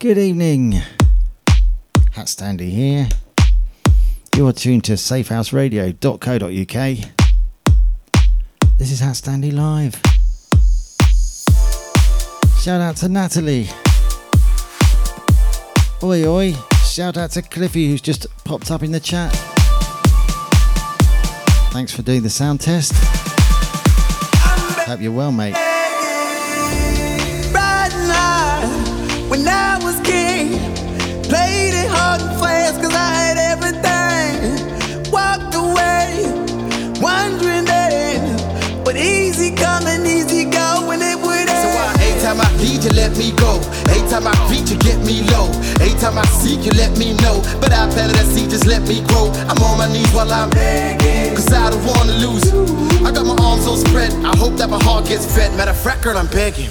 Good evening. HatStandy here. You're tuned to safehouseradio.co.uk. This is HatStandy Live. Shout out to Natalie. Oi oi. Shout out to Cliffy who's just popped up in the chat. Thanks for doing the sound test. Hope you're well, mate. Need you, let me go. Every time I reach you, get me low. Every time I seek you, let me know. But I better that seek, just let me grow. I'm on my knees while I'm begging, cause I don't wanna lose. I got my arms so spread, I hope that my heart gets fed. Matter of fact, girl, I'm begging,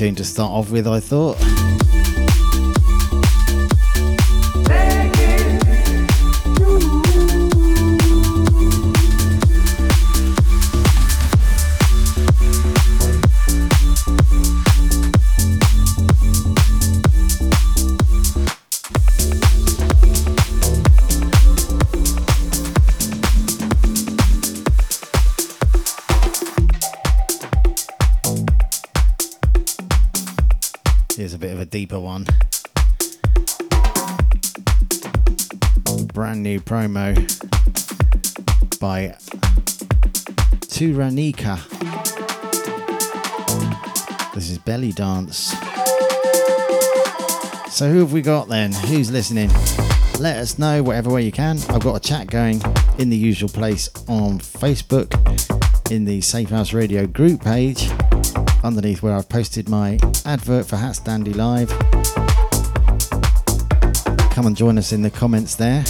tune to start off with, I thought. Deeper one. Brand new promo by TuraniQa. This is Belly Dance. So, who have we got then? Who's listening? Let us know whatever way you can. I've got a chat going in the usual place on Facebook in the Safe House Radio group page underneath where I've posted my advert for HatStandy Live. Come and join us in the comments there.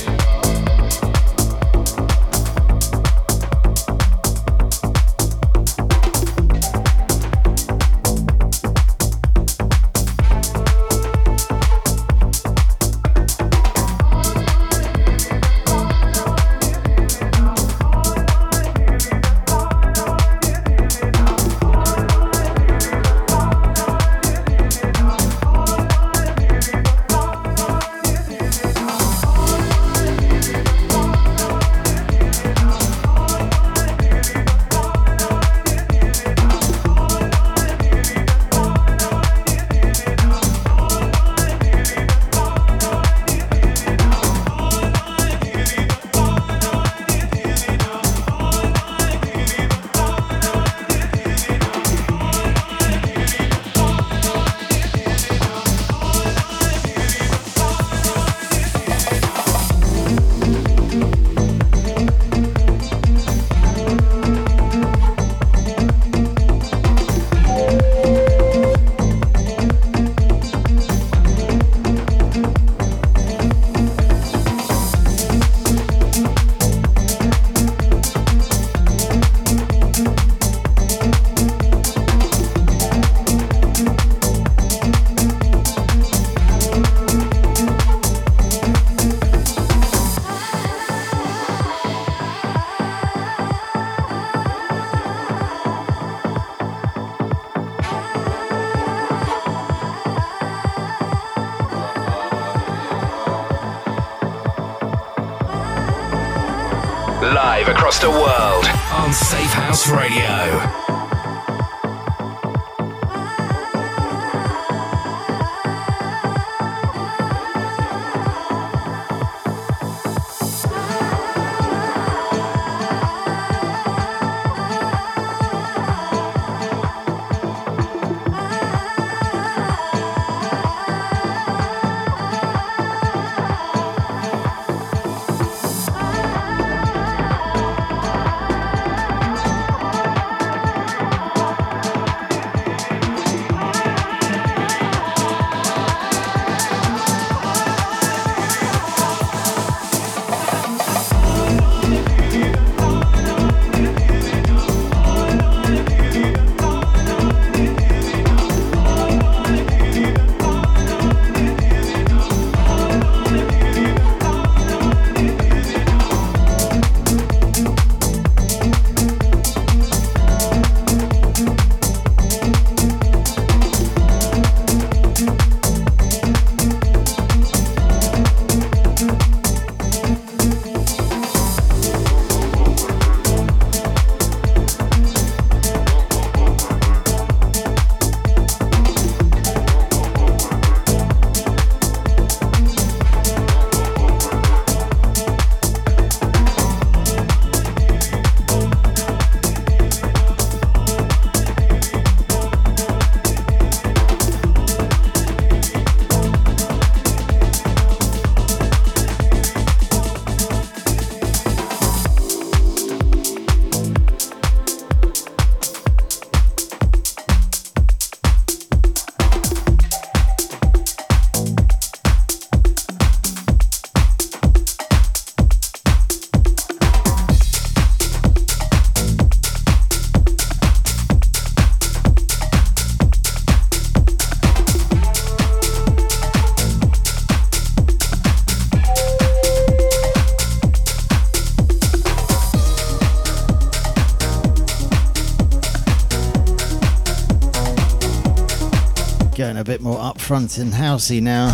Upfront and housey now.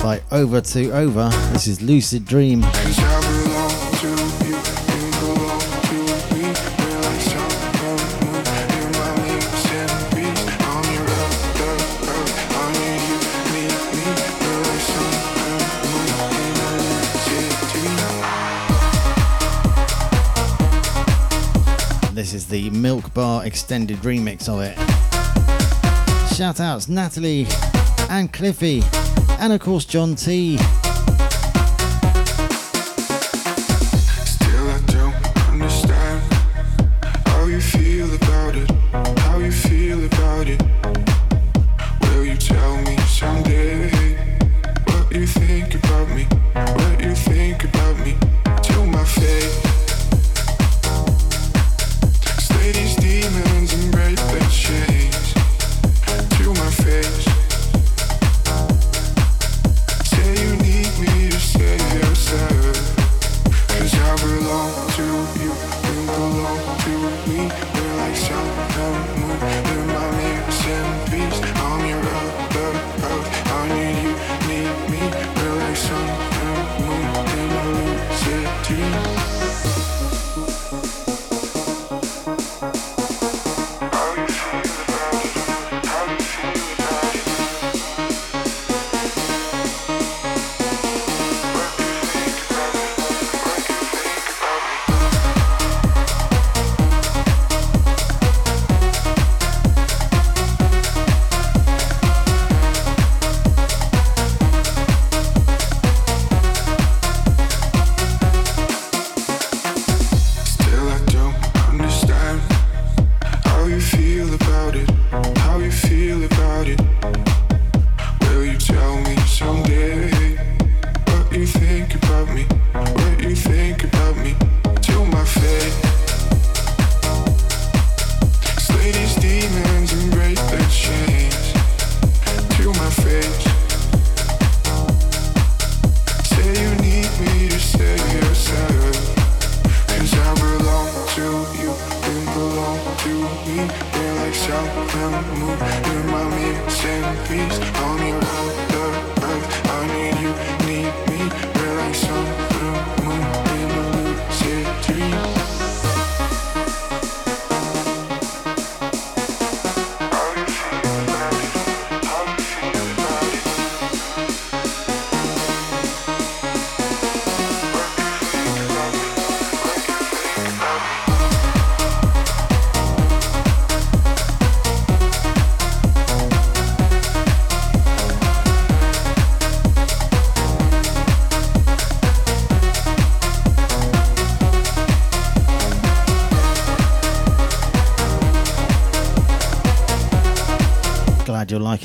By Over2Over, this is Lucid Dream. This is the Milk Bar extended remix of it shout outs Natalie and Cliffy, and of course John T.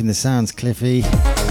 Glad the sounds, Cliffy.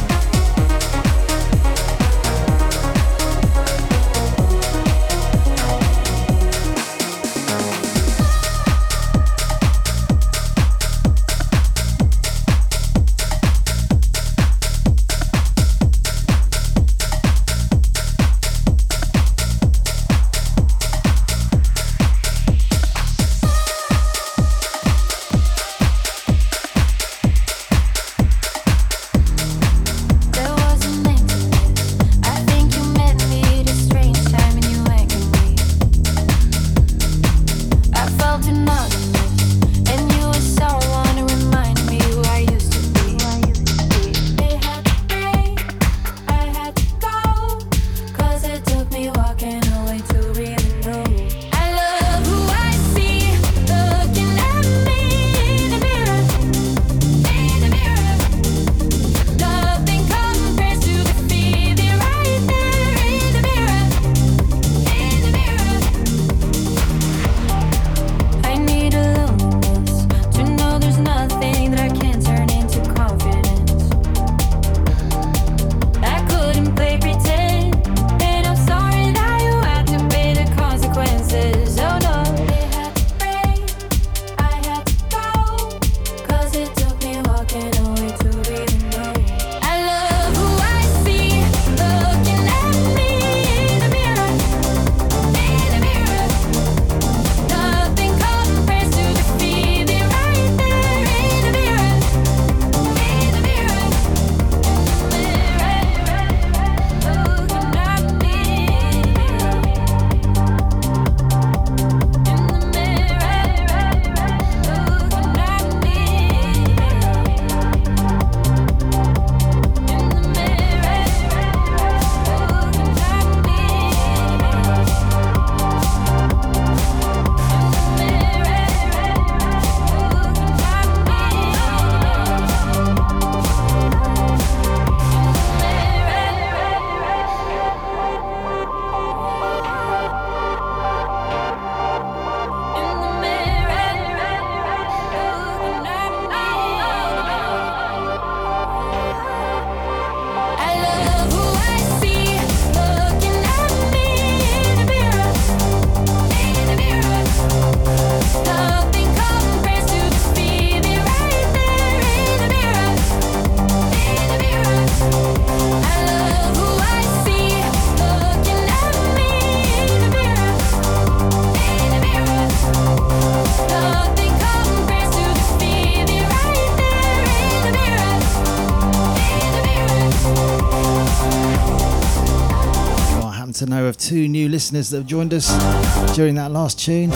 Two new listeners that have joined us during that last tune.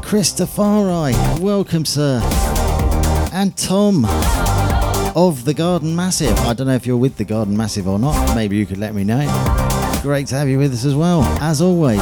Christopher, welcome, sir. And Tom of the Garden Massive. I don't know if you're with the Garden Massive or not. Maybe you could let me know. Great to have you with us as well, as always.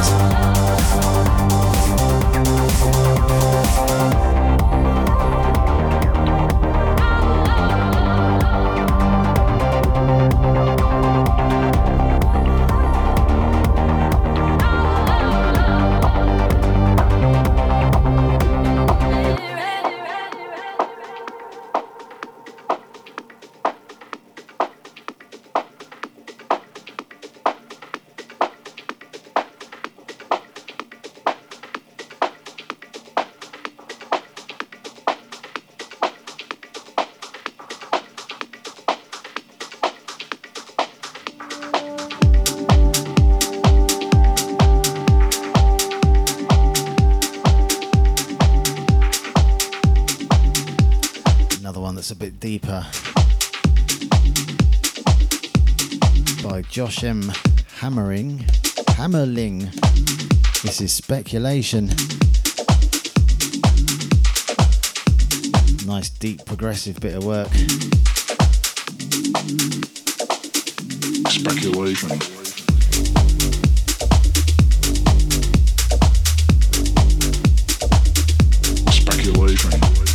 Hashem Hammering. Hamerling. This is speculation. Nice deep progressive bit of work. Speculation. Speculation.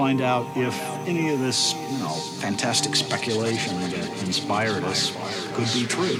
Find out if any of this, you know, fantastic speculation that inspired us could be true.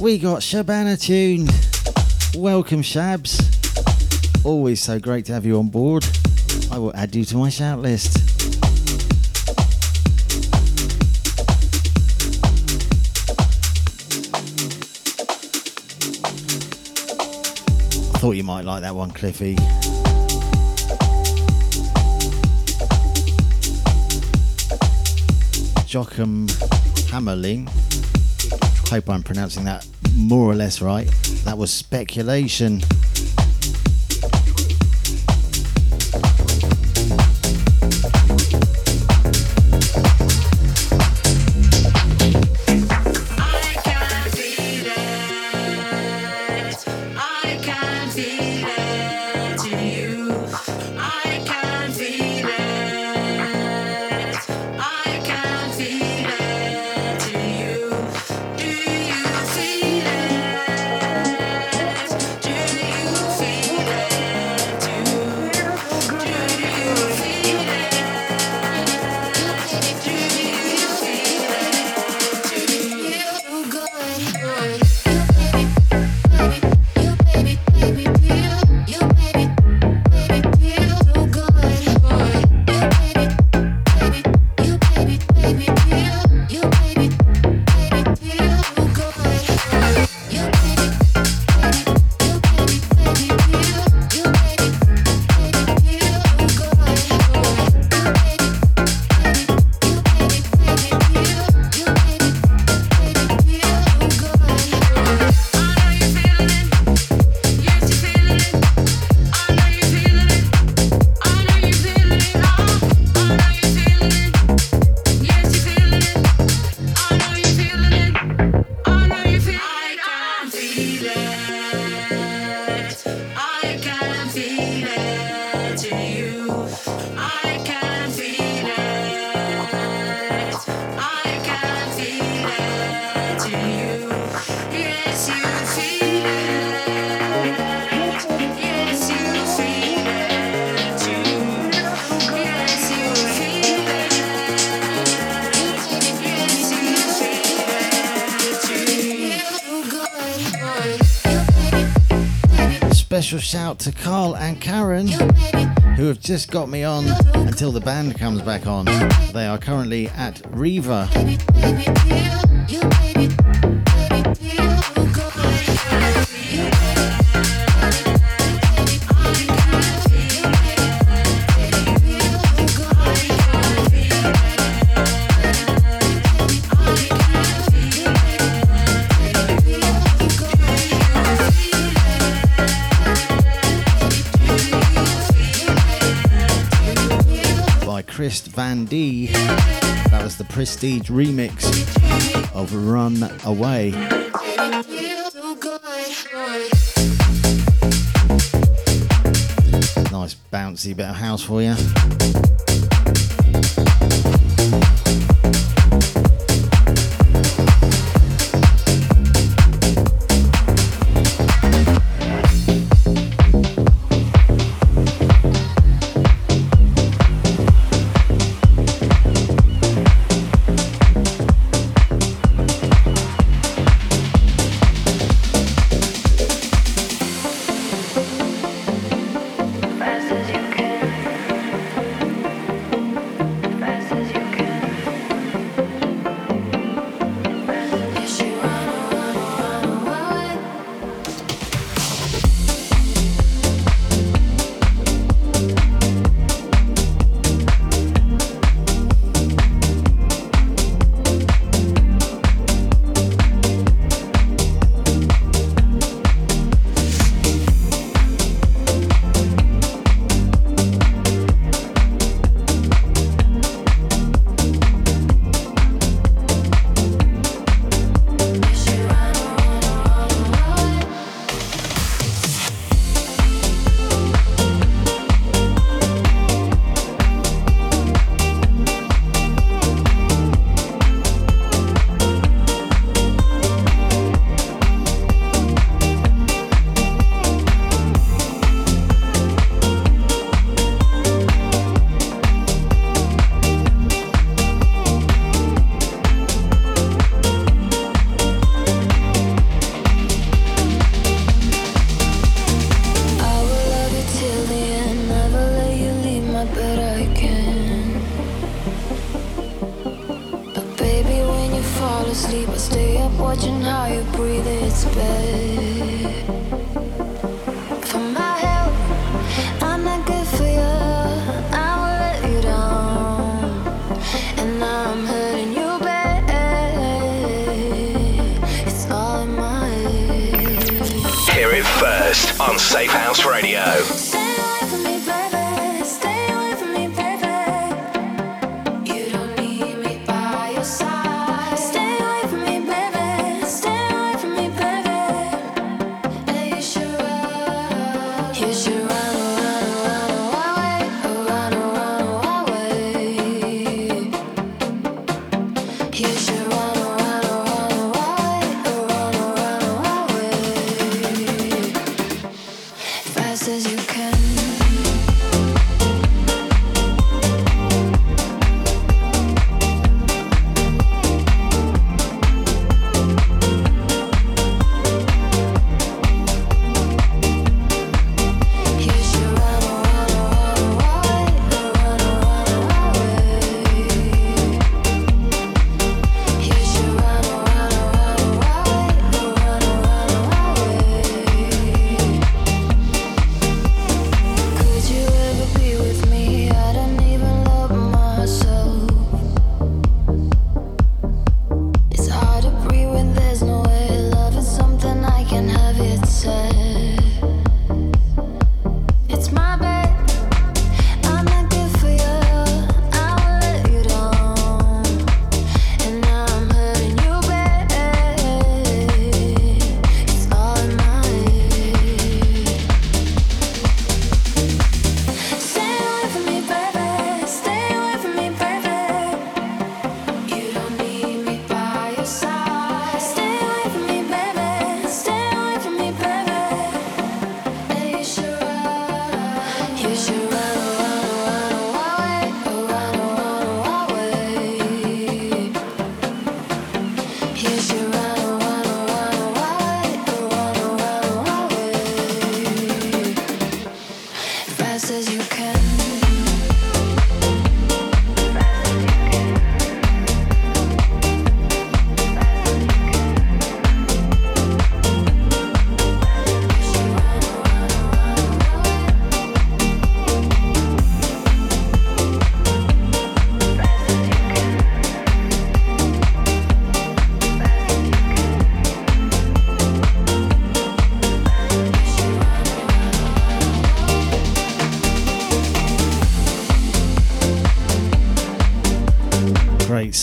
We got Shabana Tune. Welcome, Shabs. Always so great to have you on board. I will add you to my shout list. I thought you might like that one, Cliffy. Joachim Hamerling. Hope I'm pronouncing that more or less right. That was speculation. Special shout to Carl and Karen, who have just got me on until the band comes back on. They are currently at Riva. Krist Van D. That was the Prestige remix of Run Away. Nice bouncy bit of house for you.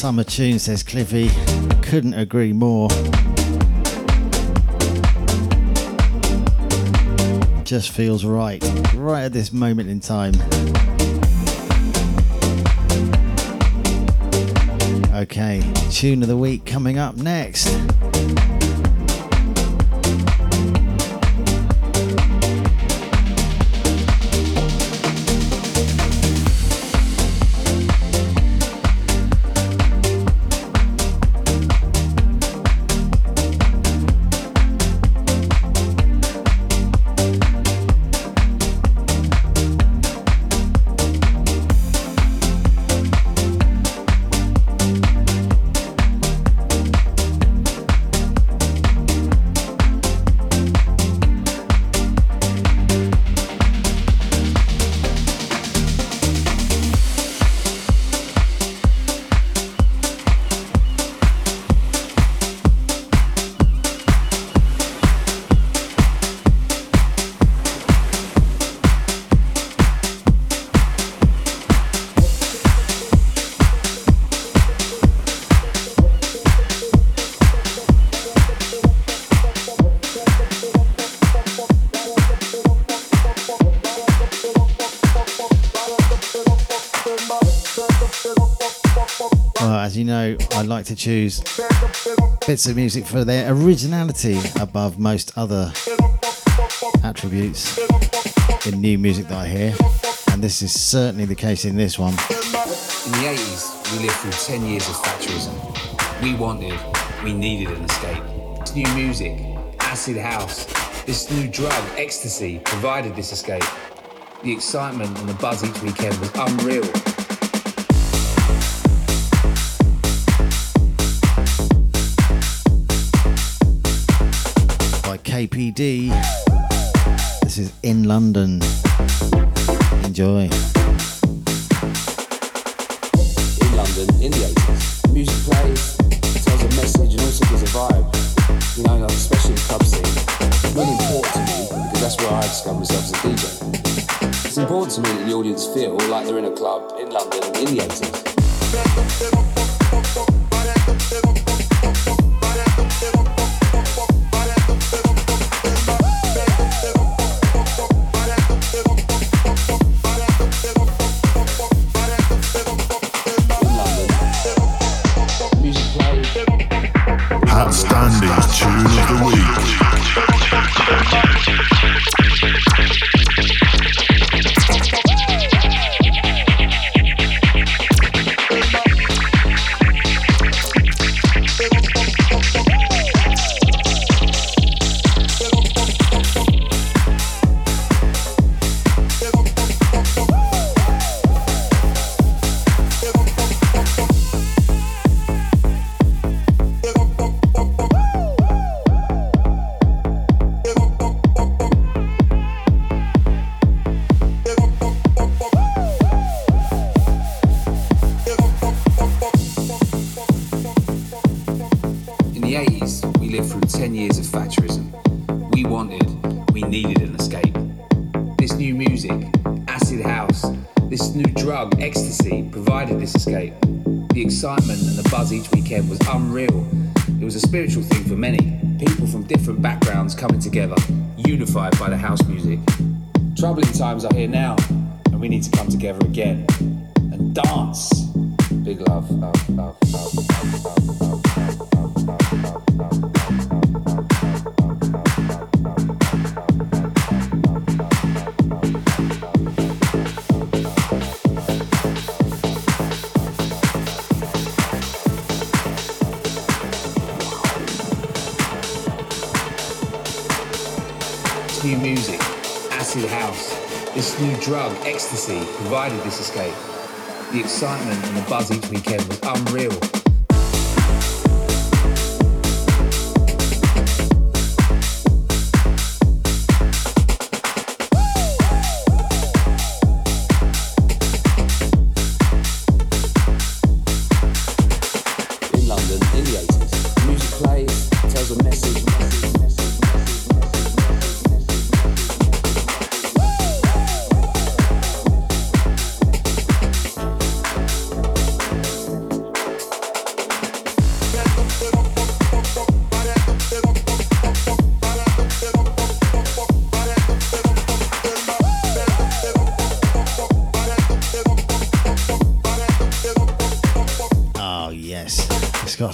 Summer tune, says Cliffy. Couldn't agree more. Just feels right, right at this moment in time. Okay, tune of the week coming up next. Choose bits of music for their originality above most other attributes in new music that I hear, and this is certainly the case in this one. In the 80s, we lived through 10 years of Thatcherism. We wanted, we needed an escape. This new music, acid house, this new drug, ecstasy, provided this escape. The excitement and the buzz each weekend was unreal. KPD. This is In London. Enjoy. In London, in the 80s, music plays, tells a message and also gives a vibe. You know, like, especially the club scene. Really important to me because that's where I discovered myself as a DJ. It's important to me that the audience feel like they're in a club in London in the 80s. Drug, ecstasy, provided this escape. The excitement and the buzz each weekend was unreal.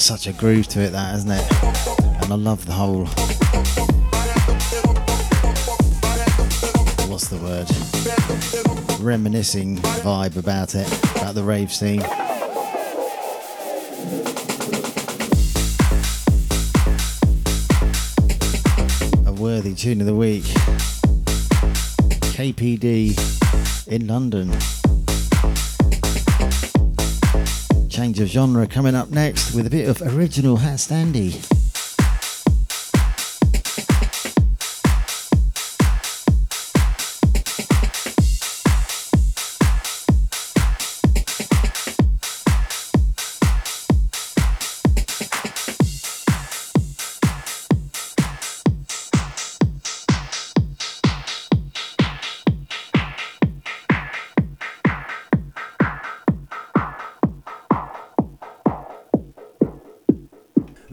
Such a groove to it, that hasn't it? And I love the whole. What's the word? Reminiscing vibe about it, about the rave scene. A worthy tune of the week. KPD in London. Change of genre coming up next with a bit of original HatStandy.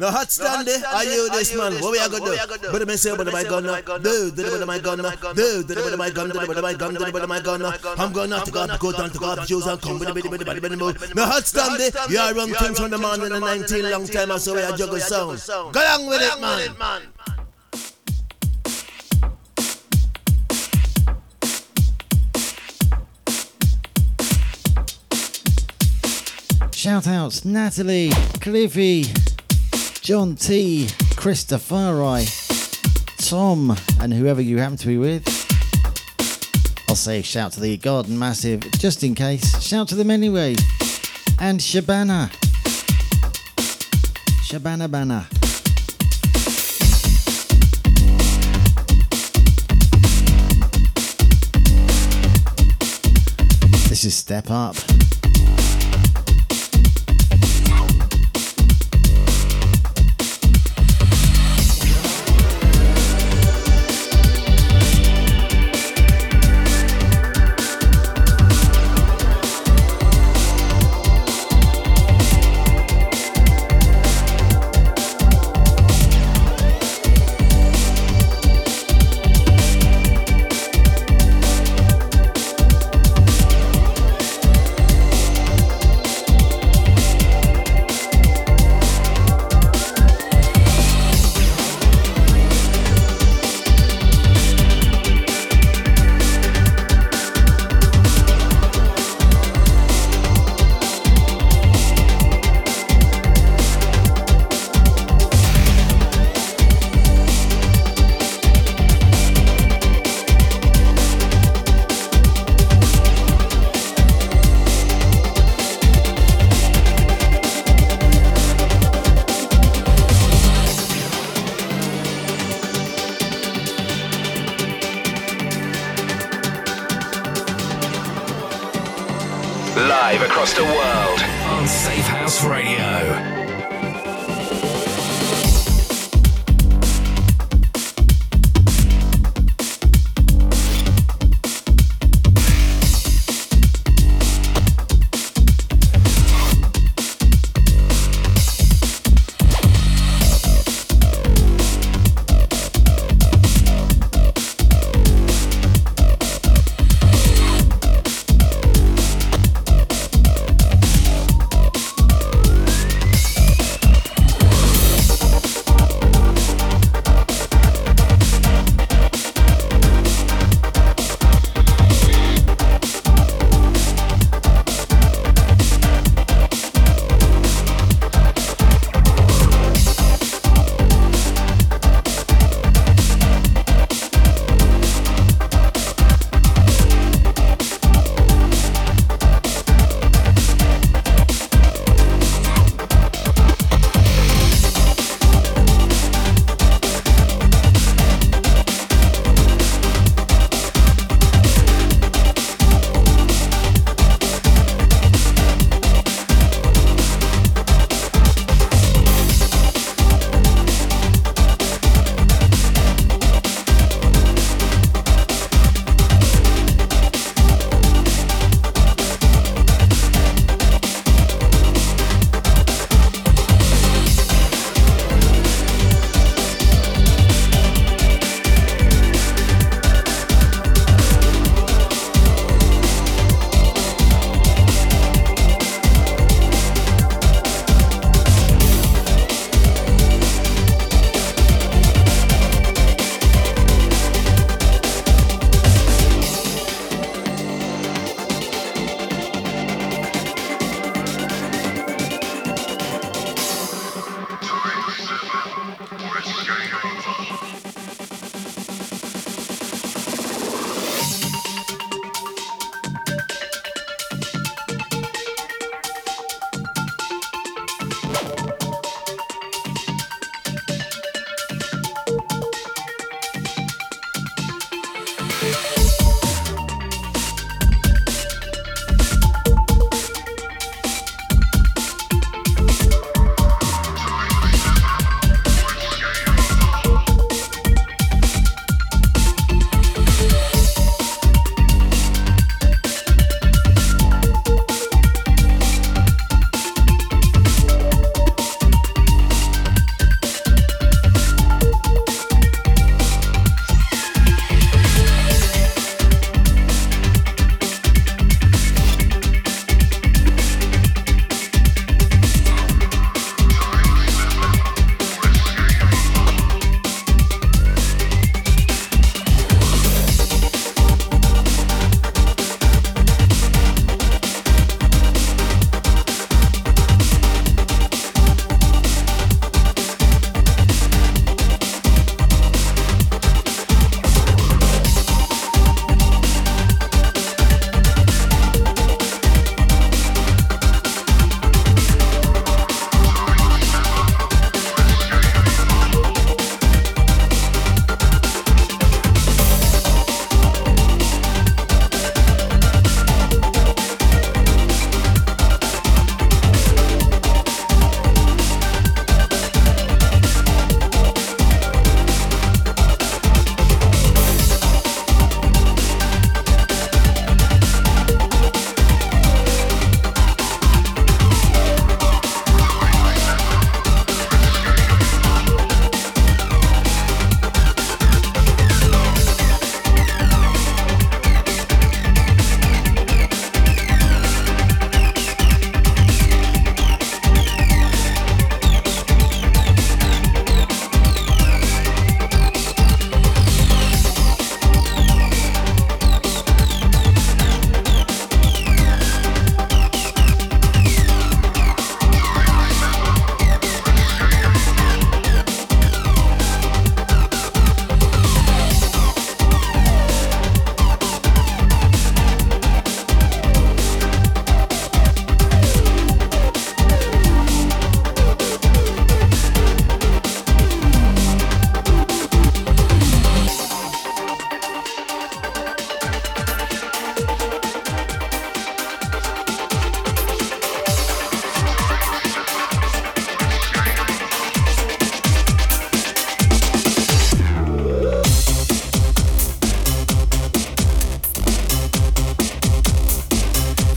No hot stand there. Are you this man? What we are gonna do? But me say, but my gun, do, do, but my gun, do, do, but my gun, do, but my gun, do, but my gun. I'm gonna to go up, go down to go up, shoes and come with the bit, bit, bit, bit, move. No hot stand there. You are run things from the man in the 19 long time, so we are juggle sound. Go along with it, man. Shout outs Natalie, Cliffy, John T, Christopher I, Tom, and whoever you happen to be with. I'll say shout to the Garden Massive just in case. Shout to them anyway. And Shabana. Shabana Bana. This is Step Up.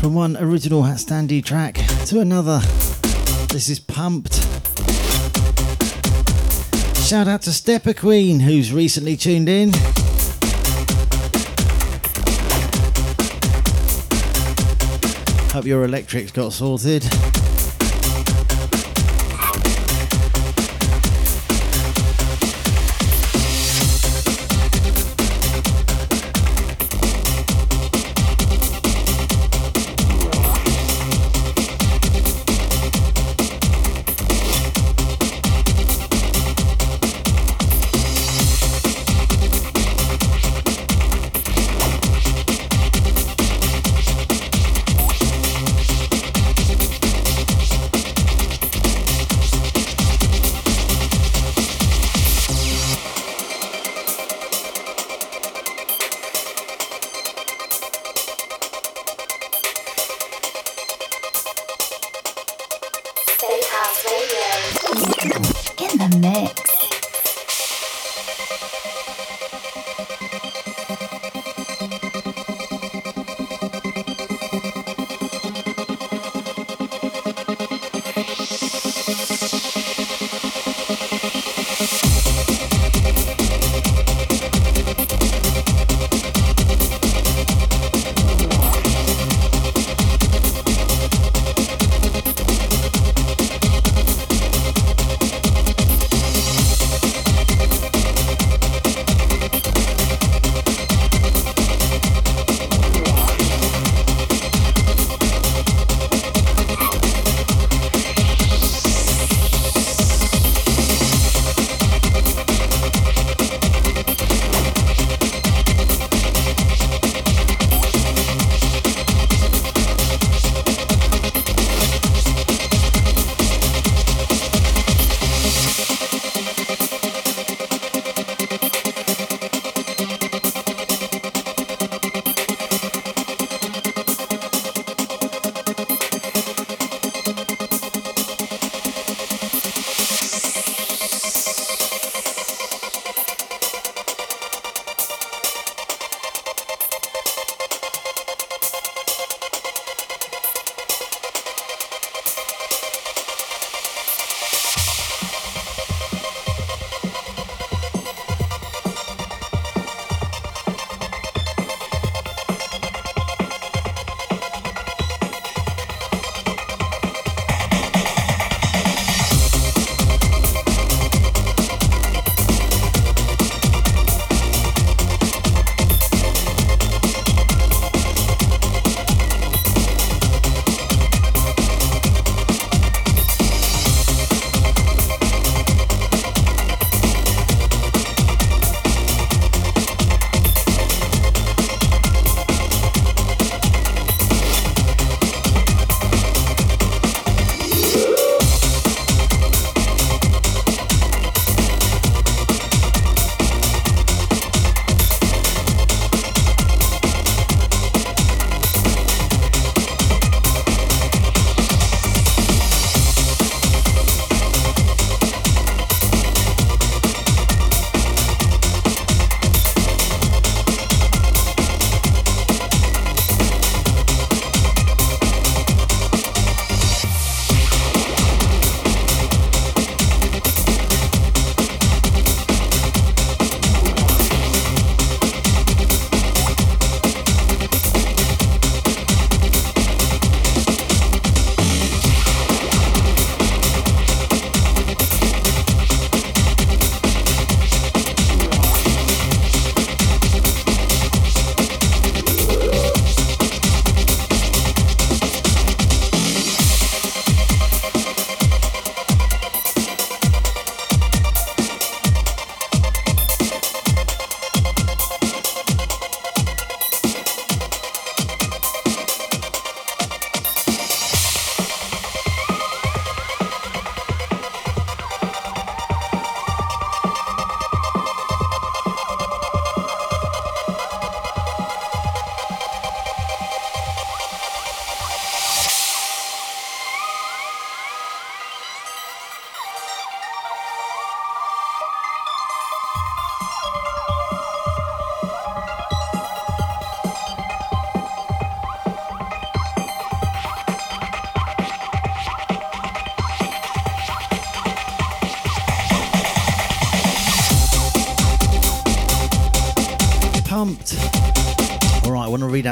One original Standy track to another. This is Pumped. Shout out to Stepper Queen, who's recently tuned in. Hope your electrics got sorted.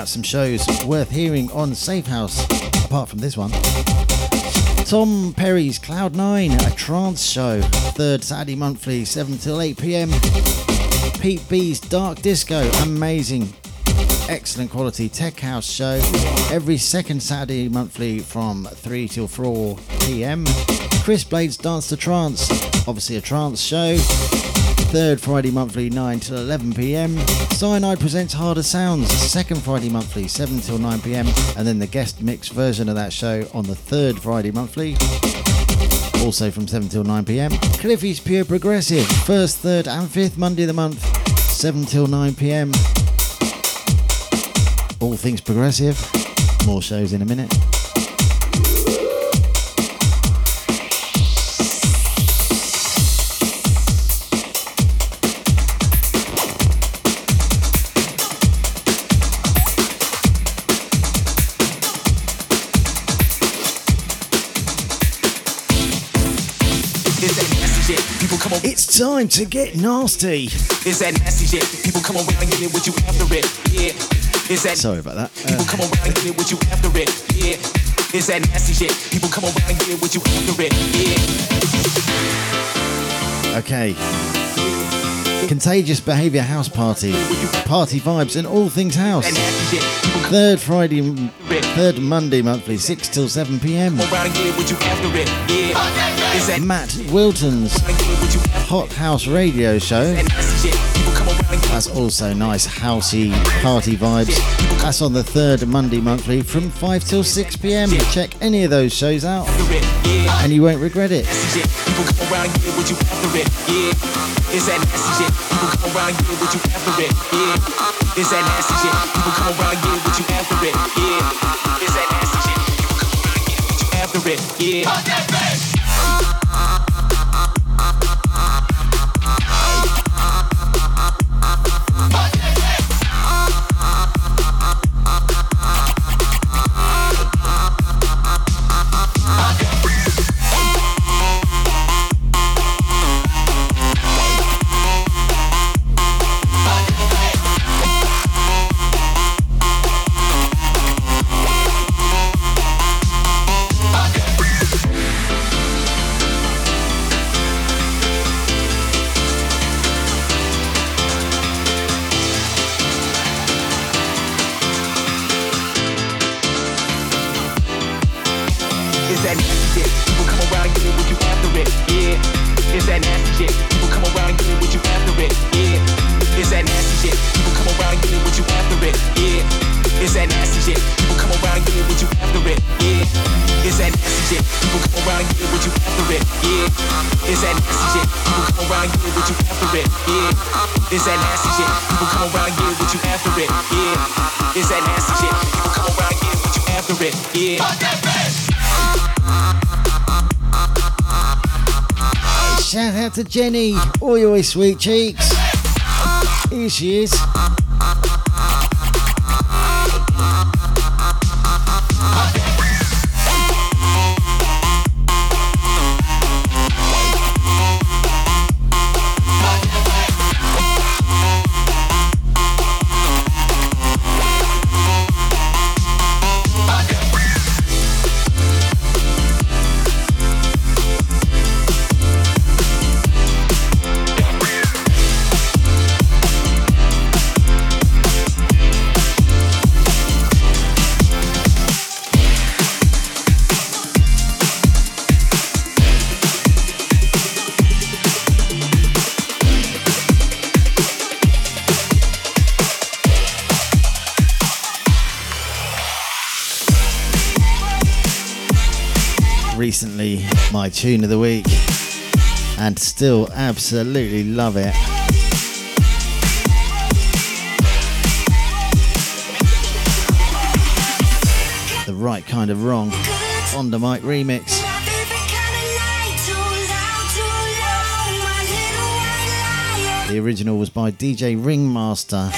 Out some shows worth hearing on Safehouse, apart from this one. Tom Perry's Cloud9, a trance show, third Saturday monthly, 7 till 8 pm. Pete B's Dark Disco, amazing, excellent quality tech house show, every second Saturday monthly from 3 till 4 pm. Chris Blade's Dance to Trance, obviously a trance show, third Friday monthly 9 till 11 pm. Cyanide presents Harder Sounds, second Friday monthly 7 till 9 pm, and then the guest mix version of that show on the third Friday monthly. Also from 7 till 9 pm. Cliffy's Pure Progressive, first, third, and fifth Monday of the month, 7 till 9 pm. All things progressive. More shows in a minute. Time to get nasty. Is that nasty shit? People come around and get it with you after it. Yeah. Is that Sorry about that. people Uh, come around and get it with you after it. Yeah. Is that nasty shit? People come around and get it with you after it. Yeah. okay. Contagious Behaviour House Party. Party vibes and all things house. That nasty shit. People come Third Friday, third Monday monthly, 6 till 7 pm. around and get it with you after it. Yeah. Is that Matt Wilton's and get it with you after Hot House Radio Show. that nasty shit? People come around and get That's also nice, housey party vibes. That's on the third Monday monthly from 5 till 6 pm. Check any of those shows out after it. Yeah. and you won't regret it. nasty shit. People come around and get you after it. Yeah. Is that nasty shit? People come around and get you after it. Yeah. Is that nasty shit? People come around and get you after it. Yeah. Is that nasty sweet cheeks. Here she is. Recently, my tune of the week, and still absolutely love it. The right kind of wrong Ondamike remix. The original was by DJ Ringmaster.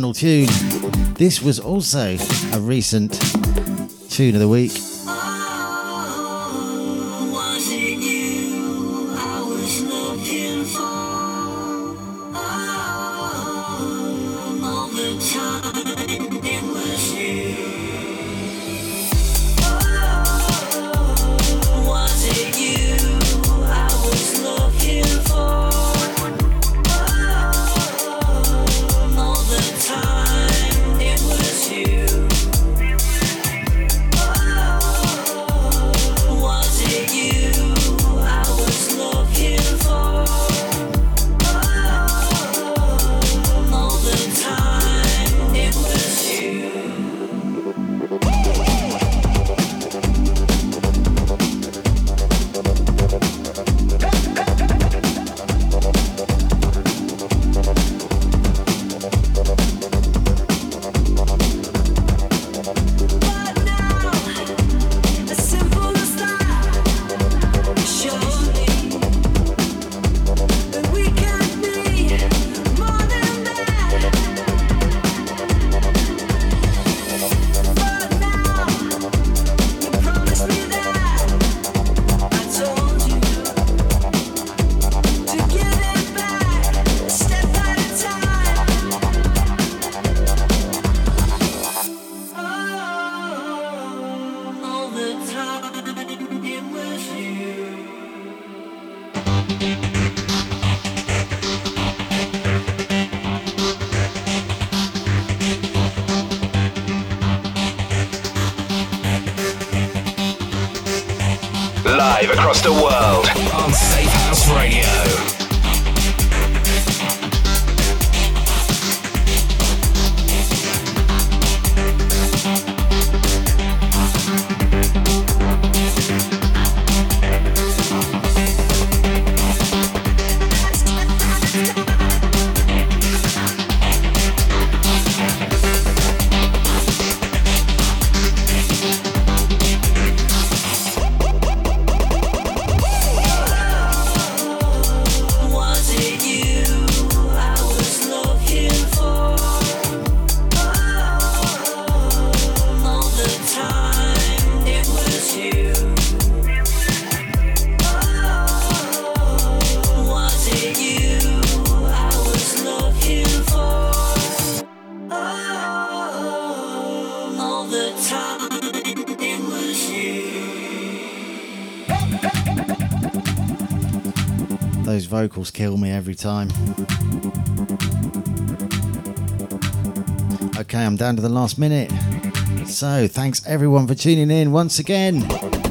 Final tune. This was also a recent tune of the week. Vocals every time. Okay, I'm down to the last minute. So, thanks everyone for tuning in once again.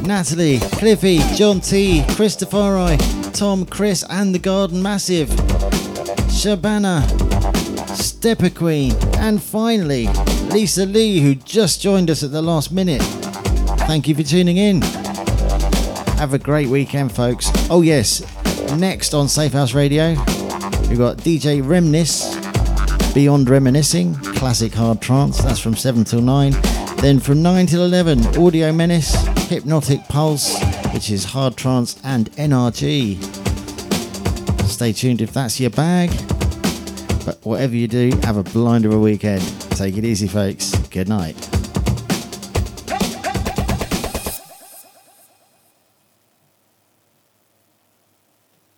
Natalie, Cliffy, John T, Christopher Tom, Chris, and the Garden Massive, Shabana, Stepper Queen, and finally, Lisa Lee, who just joined us at the last minute. Thank you for tuning in. Have a great weekend, folks. Oh, yes, Next on Safehouse Radio, we've got DJ Remnis, Beyond Reminiscing, classic hard trance. That's from 7 till 9. Then from 9 till 11, Audio Menace, Hypnotic Pulse, which is hard trance and NRG. Stay tuned if that's your bag. But whatever you do, have a blinder of a weekend. Take it easy, folks. Good night.